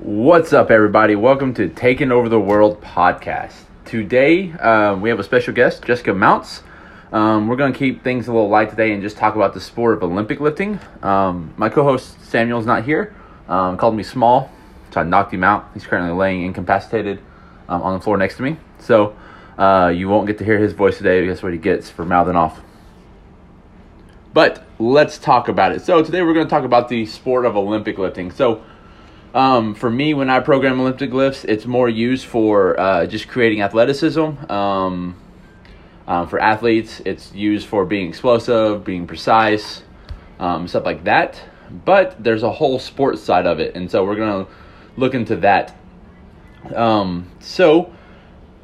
What's up, everybody? Welcome to Taking Over the World podcast. Today, um, we have a special guest, Jessica Mounts. Um, we're going to keep things a little light today and just talk about the sport of Olympic lifting. Um, my co host Samuel's not here, um, called me small, so I knocked him out. He's currently laying incapacitated um, on the floor next to me. So, uh, you won't get to hear his voice today. That's what he gets for mouthing off. But let's talk about it. So, today we're going to talk about the sport of Olympic lifting. So, um, for me, when I program Olympic lifts, it's more used for uh, just creating athleticism. Um, um, for athletes, it's used for being explosive, being precise, um, stuff like that. But there's a whole sports side of it, and so we're gonna look into that. Um, so,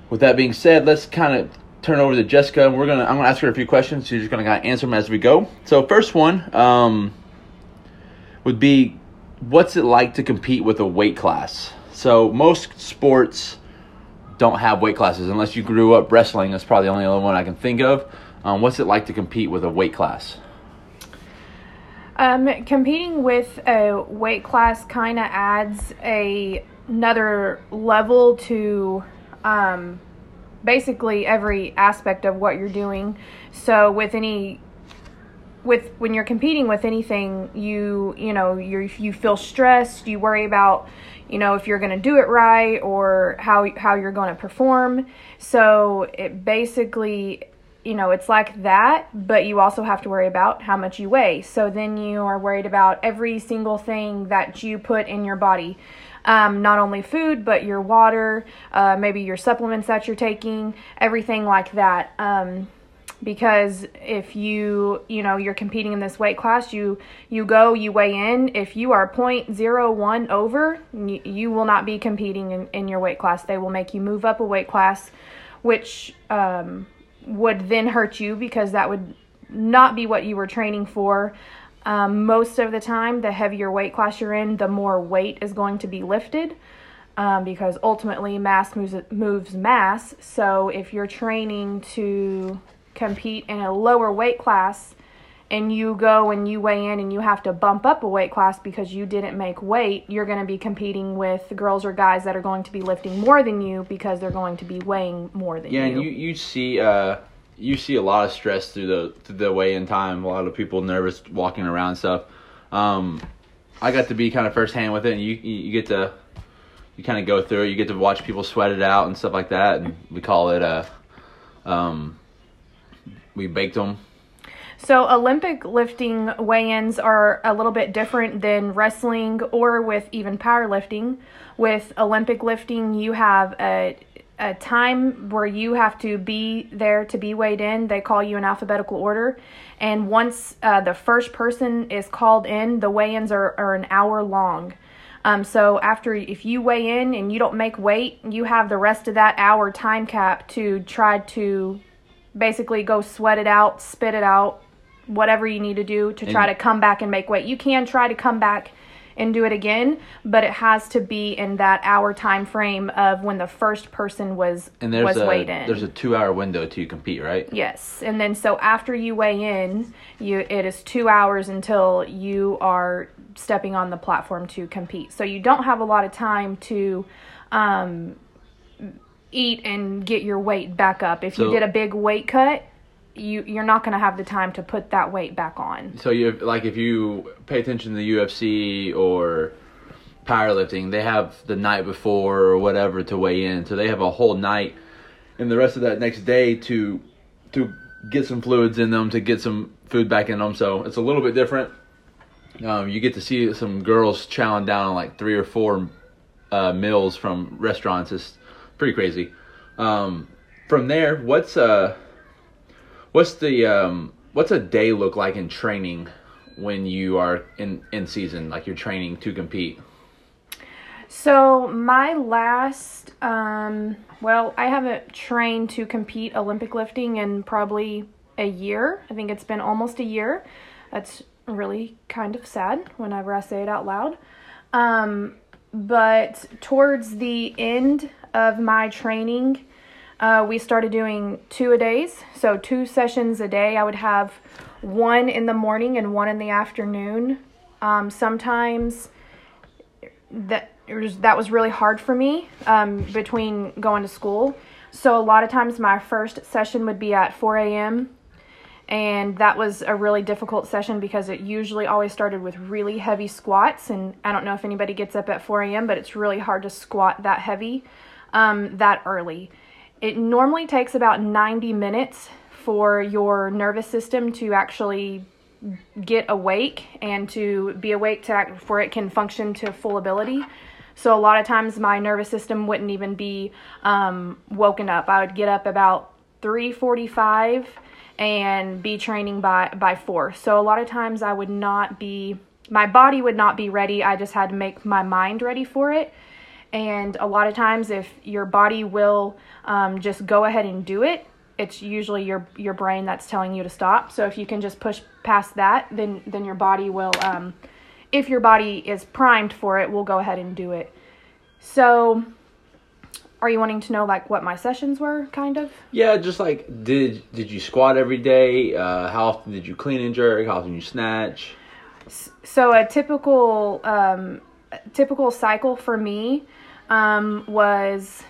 with that being said, let's kind of turn over to Jessica. and We're gonna I'm gonna ask her a few questions. She's just gonna kind of answer them as we go. So, first one um, would be what's it like to compete with a weight class? So most sports don't have weight classes unless you grew up wrestling. That's probably the only other one I can think of. Um, what's it like to compete with a weight class? Um, competing with a weight class kind of adds a another level to um, basically every aspect of what you're doing. So with any with when you're competing with anything you you know you you feel stressed you worry about you know if you're going to do it right or how how you're going to perform. So it basically you know it's like that but you also have to worry about how much you weigh. So then you are worried about every single thing that you put in your body. Um, not only food but your water uh, maybe your supplements that you're taking everything like that. Um, because if you you know you're competing in this weight class you you go you weigh in. If you are 0.01 over you, you will not be competing in, in your weight class. They will make you move up a weight class which um, would then hurt you because that would not be what you were training for. Um, most of the time the heavier weight class you're in the more weight is going to be lifted um, because ultimately mass moves, moves mass. So if you're training to compete in a lower weight class and you go and you weigh in and you have to bump up a weight class because you didn't make weight, you're going to be competing with girls or guys that are going to be lifting more than you because they're going to be weighing more than yeah, you. Yeah, and you you see uh you see a lot of stress through the through the weigh-in time. A lot of people nervous walking around and stuff. Um, I got to be kind of firsthand with it, and you you get to you kind of go through it. You get to watch people sweat it out and stuff like that, and we call it a um we baked them. So Olympic lifting weigh-ins are a little bit different than wrestling or with even powerlifting. With Olympic lifting, you have a a time where you have to be there to be weighed in. They call you in alphabetical order. And once uh, the first person is called in, the weigh ins are, are an hour long. Um, so after, if you weigh in and you don't make weight, you have the rest of that hour time cap to try to basically go sweat it out, spit it out, whatever you need to do to try and, to come back and make weight. You can try to come back and do it again, but it has to be in that hour time frame of when the first person was and there's was a, weighed in. There's a two hour window to compete, right? Yes, and then so after you weigh in, you it is two hours until you are stepping on the platform to compete. So you don't have a lot of time to. Um, eat and get your weight back up. If so, you did a big weight cut, you you're not going to have the time to put that weight back on. So you like if you pay attention to the UFC or powerlifting, they have the night before or whatever to weigh in. So they have a whole night and the rest of that next day to to get some fluids in them, to get some food back in them. So it's a little bit different. Um, you get to see some girls chowing down on like three or four uh, meals from restaurants. It's pretty crazy. Um, from there, what's uh, what's the um, what's a day look like in training when you are in in season, like you're training to compete? So my last, um, well, I haven't trained to compete Olympic lifting in probably a year. I think it's been almost a year. That's really kind of sad whenever I say it out loud. Um, but towards the end of my training, uh, we started doing two a days. So two sessions a day. I would have one in the morning and one in the afternoon. Um, sometimes that was, that was really hard for me um, between going to school. So a lot of times my first session would be at 4 a.m. And that was a really difficult session because it usually always started with really heavy squats. And I don't know if anybody gets up at 4 a.m., but it's really hard to squat that heavy um, that early. It normally takes about 90 minutes for your nervous system to actually get awake and to be awake to act, for it can function to full ability. So a lot of times my nervous system wouldn't even be um, woken up. I would get up about 3:45 and be training by by 4. So a lot of times I would not be my body would not be ready. I just had to make my mind ready for it. And a lot of times if your body will um, just go ahead and do it, it's usually your your brain that's telling you to stop. So if you can just push past that, then then your body will um, if your body is primed for it, will go ahead and do it. So are you wanting to know like what my sessions were kind of? Yeah, just like did did you squat every day? Uh, how often did you clean and jerk? How often you snatch? So a typical um, typical cycle for me um, was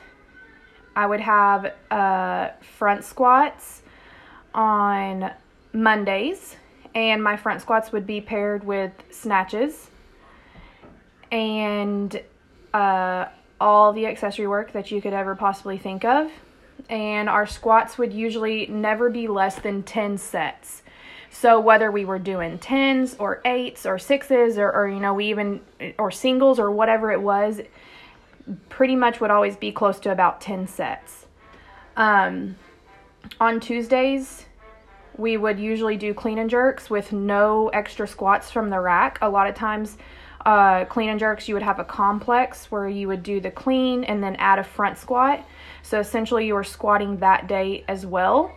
I would have uh, front squats on Mondays, and my front squats would be paired with snatches and uh, all the accessory work that you could ever possibly think of. And our squats would usually never be less than 10 sets. So whether we were doing 10s or 8s or 6s or, or you know, we even, or singles or whatever it was, pretty much would always be close to about 10 sets. Um, on Tuesdays, we would usually do clean and jerks with no extra squats from the rack. A lot of times, uh, clean and jerks, you would have a complex where you would do the clean and then add a front squat. So essentially, you were squatting that day as well.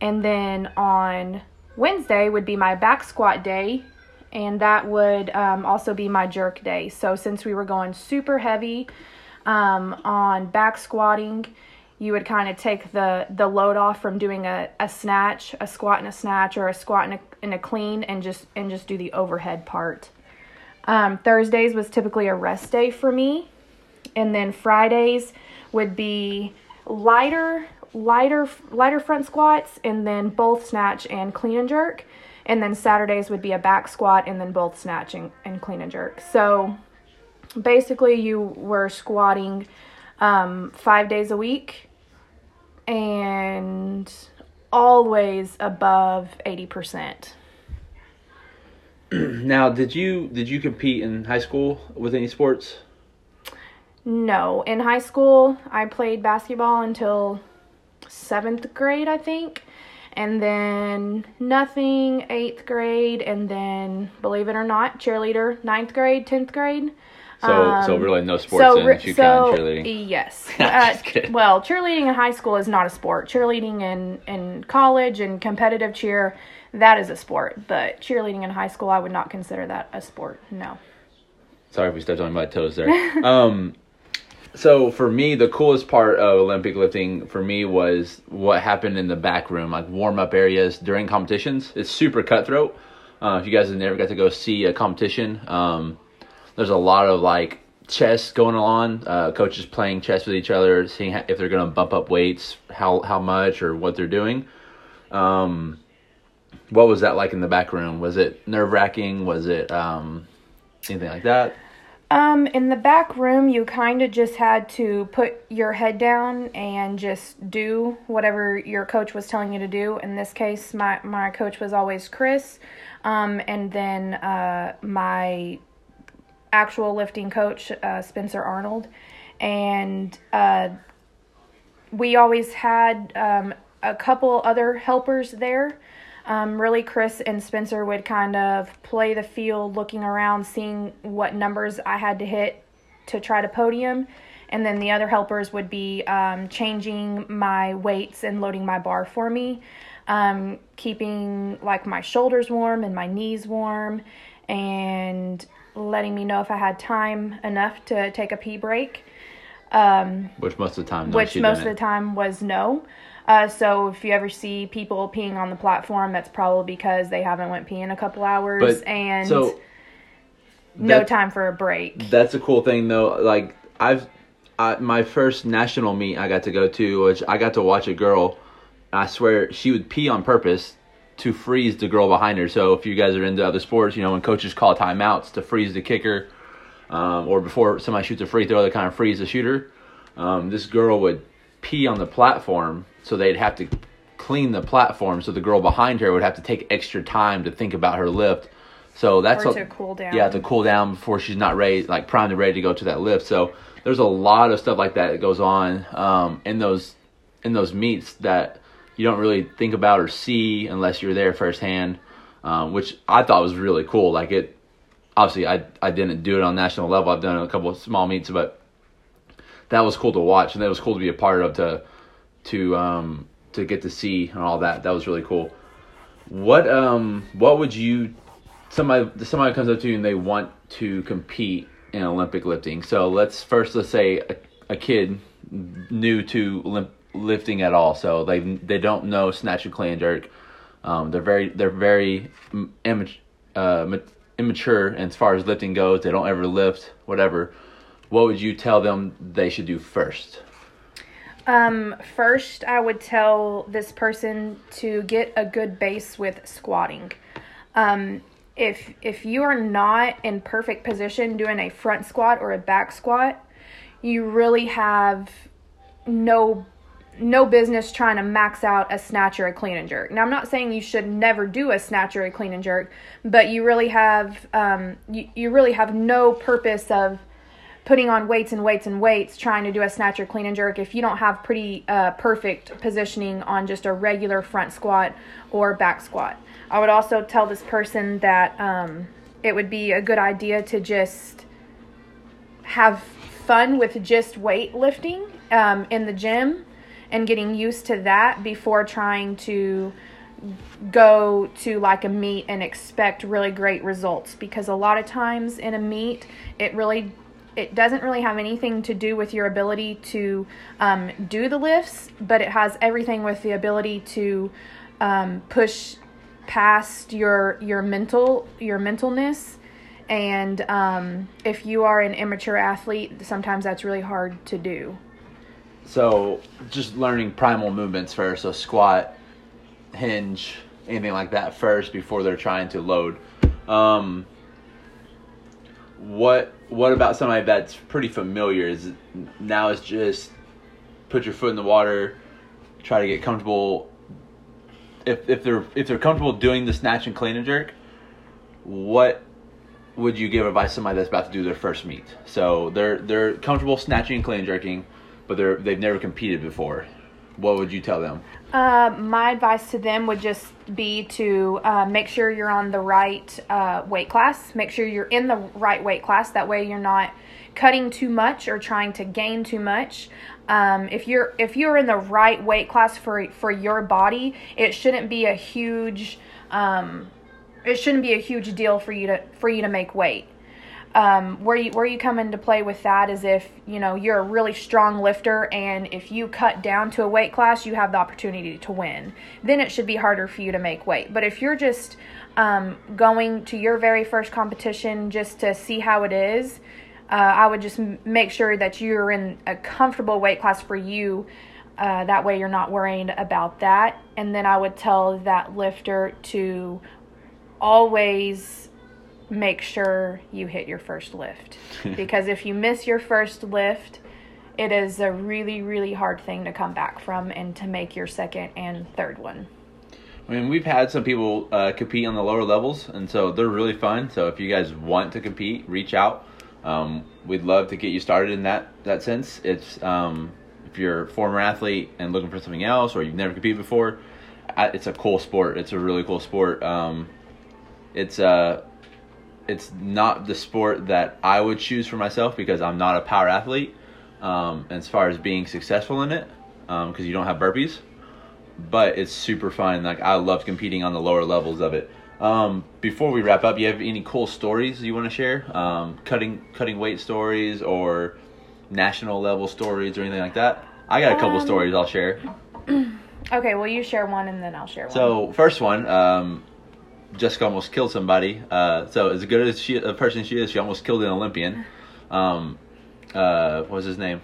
And then on Wednesday would be my back squat day, and that would um, also be my jerk day. So since we were going super heavy um, on back squatting, you would kind of take the the load off from doing a, a snatch, a squat and a snatch, or a squat and a, and a clean, and just and just do the overhead part. Um, Thursdays was typically a rest day for me, and then Fridays would be lighter lighter lighter front squats, and then both snatch and clean and jerk, and then Saturdays would be a back squat, and then both snatch and, and clean and jerk. So basically, you were squatting um, five days a week and always above 80%. now, did you did you compete in high school with any sports? No, in high school I played basketball until 7th grade, I think. And then nothing 8th grade and then believe it or not, cheerleader ninth grade, 10th grade. So, um, so really no sports so, in Chuka so, cheerleading. Yes. uh, well, cheerleading in high school is not a sport. Cheerleading in in college and competitive cheer, that is a sport. But cheerleading in high school, I would not consider that a sport. No. Sorry if we stepped on my toes there. um, so for me, the coolest part of Olympic lifting for me was what happened in the back room, like warm up areas during competitions. It's super cutthroat. Uh, if you guys have never got to go see a competition, um, there's a lot of like chess going on. Uh, coaches playing chess with each other, seeing if they're going to bump up weights, how how much or what they're doing. Um, what was that like in the back room? Was it nerve wracking? Was it um, anything like that? Um, in the back room, you kind of just had to put your head down and just do whatever your coach was telling you to do. In this case, my, my coach was always Chris. Um, and then uh, my actual lifting coach, uh, Spencer Arnold, and uh, we always had um, a couple other helpers there. Um, really, Chris and Spencer would kind of play the field, looking around, seeing what numbers I had to hit to try to podium. And then the other helpers would be um, changing my weights and loading my bar for me, um, keeping like my shoulders warm and my knees warm, and letting me know if I had time enough to take a pee break. Um, which most of the time, no, which most of the time was no. Uh, so if you ever see people peeing on the platform, that's probably because they haven't went pee in a couple hours. But, and so no time for a break. That's a cool thing though. Like I've I, my first national meet I got to go to, which I got to watch a girl. I swear she would pee on purpose to freeze the girl behind her. So if you guys are into other sports, you know when coaches call timeouts to freeze the kicker, um, or before somebody shoots a free throw, they kind of freeze the shooter. Um, this girl would pee on the platform, so they'd have to clean the platform. So the girl behind her would have to take extra time to think about her lift. So that's Or a- cool down. Yeah, to cool down before she's not ready, like primed and ready to go to that lift. So there's a lot of stuff like that that goes on um, in those in those meets that you don't really think about or see unless you're there firsthand, um, which I thought was really cool. Like it, obviously I I didn't do it on national level. I've done a couple of small meets, but that was cool to watch and that was cool to be a part of to to um to get to see and all that. That was really cool. What um what would you somebody somebody comes up to you and they want to compete in Olympic lifting. So let's first let's say a, a kid new to limp, lifting at all. So they they don't know snatch and clean and jerk. Um, they're very they're very immature, uh, ma- immature as far as lifting goes. They don't ever lift whatever. What would you tell them they should do first? Um, first, I would tell this person to get a good base with squatting. Um, if if you are not in perfect position doing a front squat or a back squat, you really have no no business trying to max out a snatch or a clean and jerk. Now, I'm not saying you should never do a snatch or a clean and jerk, but you really have um, you, you really have no purpose of putting on weights and weights and weights trying to do a snatch or clean and jerk if you don't have pretty uh, perfect positioning on just a regular front squat or back squat. I would also tell this person that um, it would be a good idea to just have fun with just weightlifting um, in the gym and getting used to that before trying to go to like a meet and expect really great results because a lot of times in a meet it really it doesn't really have anything to do with your ability to um, do the lifts but it has everything with the ability to um, push past your your mental your mentalness and um, if you are an immature athlete sometimes that's really hard to do So just learning primal movements first. So squat, hinge, anything like that first before they're trying to load. Um, what what about somebody that's pretty familiar? Is now it's just put your foot in the water, try to get comfortable. If if they're if they're comfortable doing the snatch and clean and jerk, what would you give advice to somebody that's about to do their first meet? So they're they're comfortable snatching and clean and jerking, but they're they've never competed before. What would you tell them? Uh, my advice to them would just be to uh, make sure you're on the right uh, weight class. Make sure you're in the right weight class. That way, you're not cutting too much or trying to gain too much. Um, if you're if you're in the right weight class for for your body, it shouldn't be a huge um, it shouldn't be a huge deal for you to for you to make weight. Um, where you where you come into play with that is if you know you're a really strong lifter and if you cut down to a weight class you have the opportunity to win. Then it should be harder for you to make weight. But if you're just um, going to your very first competition just to see how it is uh, I would just m- make sure that you're in a comfortable weight class for you uh, that way you're not worrying about that. And then I would tell that lifter to always make sure you hit your first lift because if you miss your first lift it is a really really hard thing to come back from and to make your second and third one I mean, we've had some people uh, compete on the lower levels, and so they're really fun. So if you guys want to compete, reach out. Um, we'd love to get you started in that that sense. It's um, if you're a former athlete and looking for something else, or you've never competed before, I, it's a cool sport. It's a really cool sport. Um, it's uh, it's not the sport that I would choose for myself because I'm not a power athlete. Um, as far as being successful in it, because you don't have burpees but it's super fun. Like I love competing on the lower levels of it. Um, before we wrap up, you have any cool stories you want to share? Um, cutting cutting weight stories or national level stories or anything like that? I got a couple Um, stories I'll share. okay well you share one and then i'll share one So first one, um, Jessica almost killed somebody. Uh, so as good as she, a person she is, she almost killed an Olympian. Um, uh, what was his name?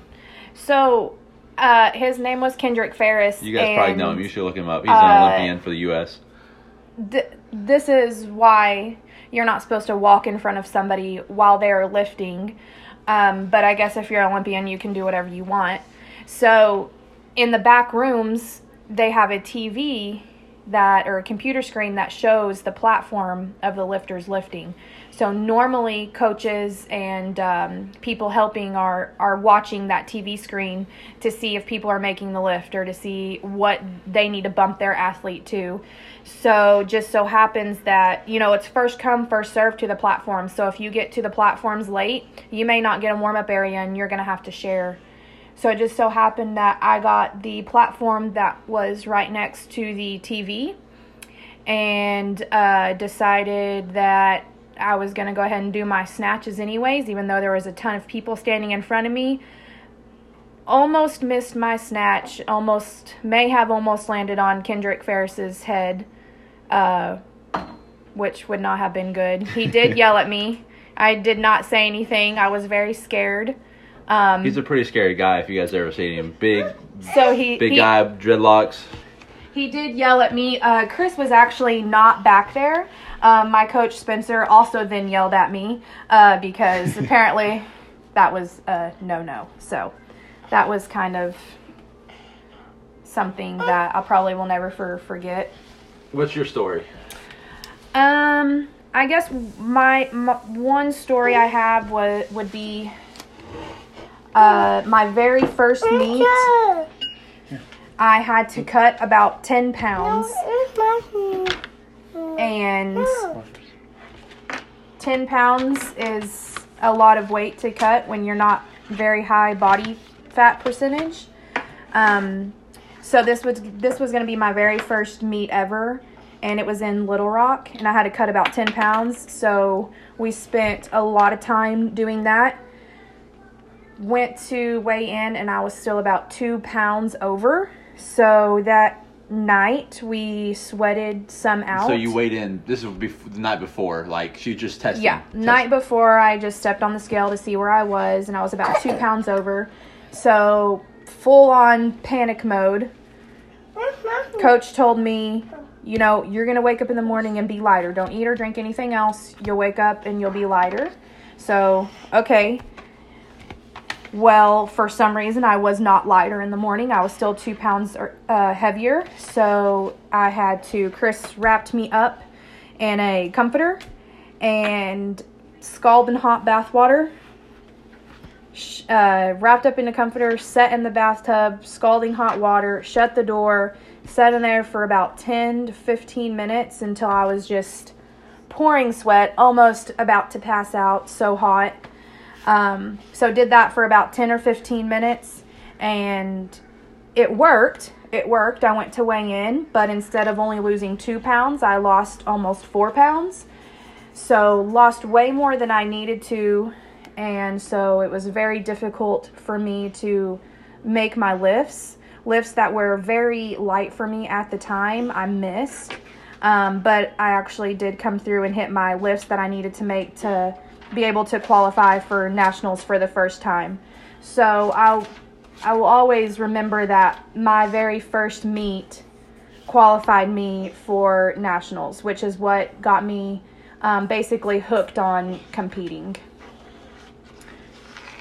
So, uh, his name was Kendrick Farris. You guys probably know him. You should look him up. He's an uh, Olympian for the U.S. th- this is why you're not supposed to walk in front of somebody while they're lifting. Um, but I guess if you're an Olympian, you can do whatever you want. So, in the back rooms, they have a TV that or a computer screen that shows the platform of the lifters lifting. So normally coaches and um, people helping are are watching that TV screen to see if people are making the lift or to see what they need to bump their athlete to. So just so happens that you know it's first come first serve to the platform. So if you get to the platforms late, you may not get a warm up area and you're gonna have to share so it just so happened that I got the platform that was right next to the TV and uh, decided that I was going to go ahead and do my snatches anyways, even though there was a ton of people standing in front of me. Almost missed my snatch, almost, may have almost landed on Kendrick Farris's head, uh, which would not have been good. He did yell at me. I did not say anything. I was very scared. Um, He's a pretty scary guy. If you guys ever seen him, big, so he big he, guy, dreadlocks. he did yell at me. Uh, Chris was actually not back there. Um, my coach Spencer also then yelled at me uh, because apparently that was a no no. So that was kind of something that I probably will never for, forget. What's your story? Um, I guess my, my one story I have was would be uh, my very first meet. I had to cut about ten pounds, and ten pounds is a lot of weight to cut when you're not very high body fat percentage. Um, so this was this was going to be my very first meet ever, and it was in Little Rock, and I had to cut about ten pounds. So we spent a lot of time doing that. Went to weigh in, and I was still about two pounds over. So that night we sweated some out. So you weighed in. This was bef- the night before. Like she just tested. Yeah, night before I just stepped on the scale to see where I was, and I was about two pounds over. So full on panic mode. Coach told me, you know, you're gonna wake up in the morning and be lighter. Don't eat or drink anything else. You'll wake up and you'll be lighter. So okay. Well, for some reason, I was not lighter in the morning. I was still two pounds uh, heavier. So I had to, Chris wrapped me up in a comforter and scalding hot bath water. Uh, wrapped up in a comforter, set in the bathtub, scalding hot water, shut the door, sat in there for about 10 to 15 minutes until I was just pouring sweat, almost about to pass out, so hot. Um, so did that for about 10 or 15 minutes and it worked. It worked. I went to weigh in, but instead of only losing two pounds, I lost almost four pounds. So lost way more than I needed to. And so it was very difficult for me to make my lifts. Lifts that were very light for me at the time, I missed. Um, but I actually did come through and hit my lifts that I needed to make to be able to qualify for nationals for the first time. So I'll I will always remember that my very first meet qualified me for nationals, which is what got me um, basically hooked on competing.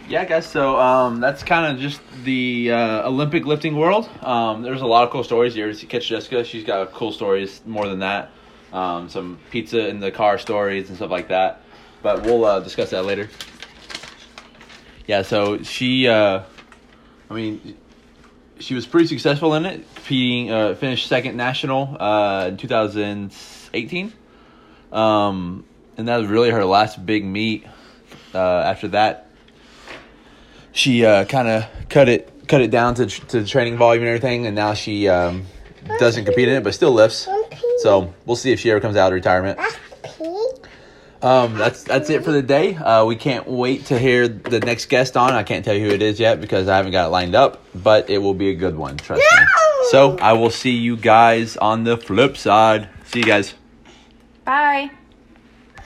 Yeah, guys. So um, that's kind of just the uh, Olympic lifting world. Um, there's a lot of cool stories. You catch Jessica? She's got cool stories more than that. Um, some pizza in the car stories and stuff like that. But we'll uh, discuss that later. Yeah. So she, uh, I mean, she was pretty successful in it. Competing, uh, finished second national uh, in 2018. Um, and that was really her last big meet. Uh, after that, she uh, kind of cut it cut it down to to the training volume and everything, and now she um, doesn't compete in it, but still lifts. So we'll see if she ever comes out of retirement. Um, that's that's it for the day. Uh, we can't wait to hear the next guest on. I can't tell you who it is yet because I haven't got it lined up, but it will be a good one. Trust me. So I will see you guys on the flip side. See you guys. Bye.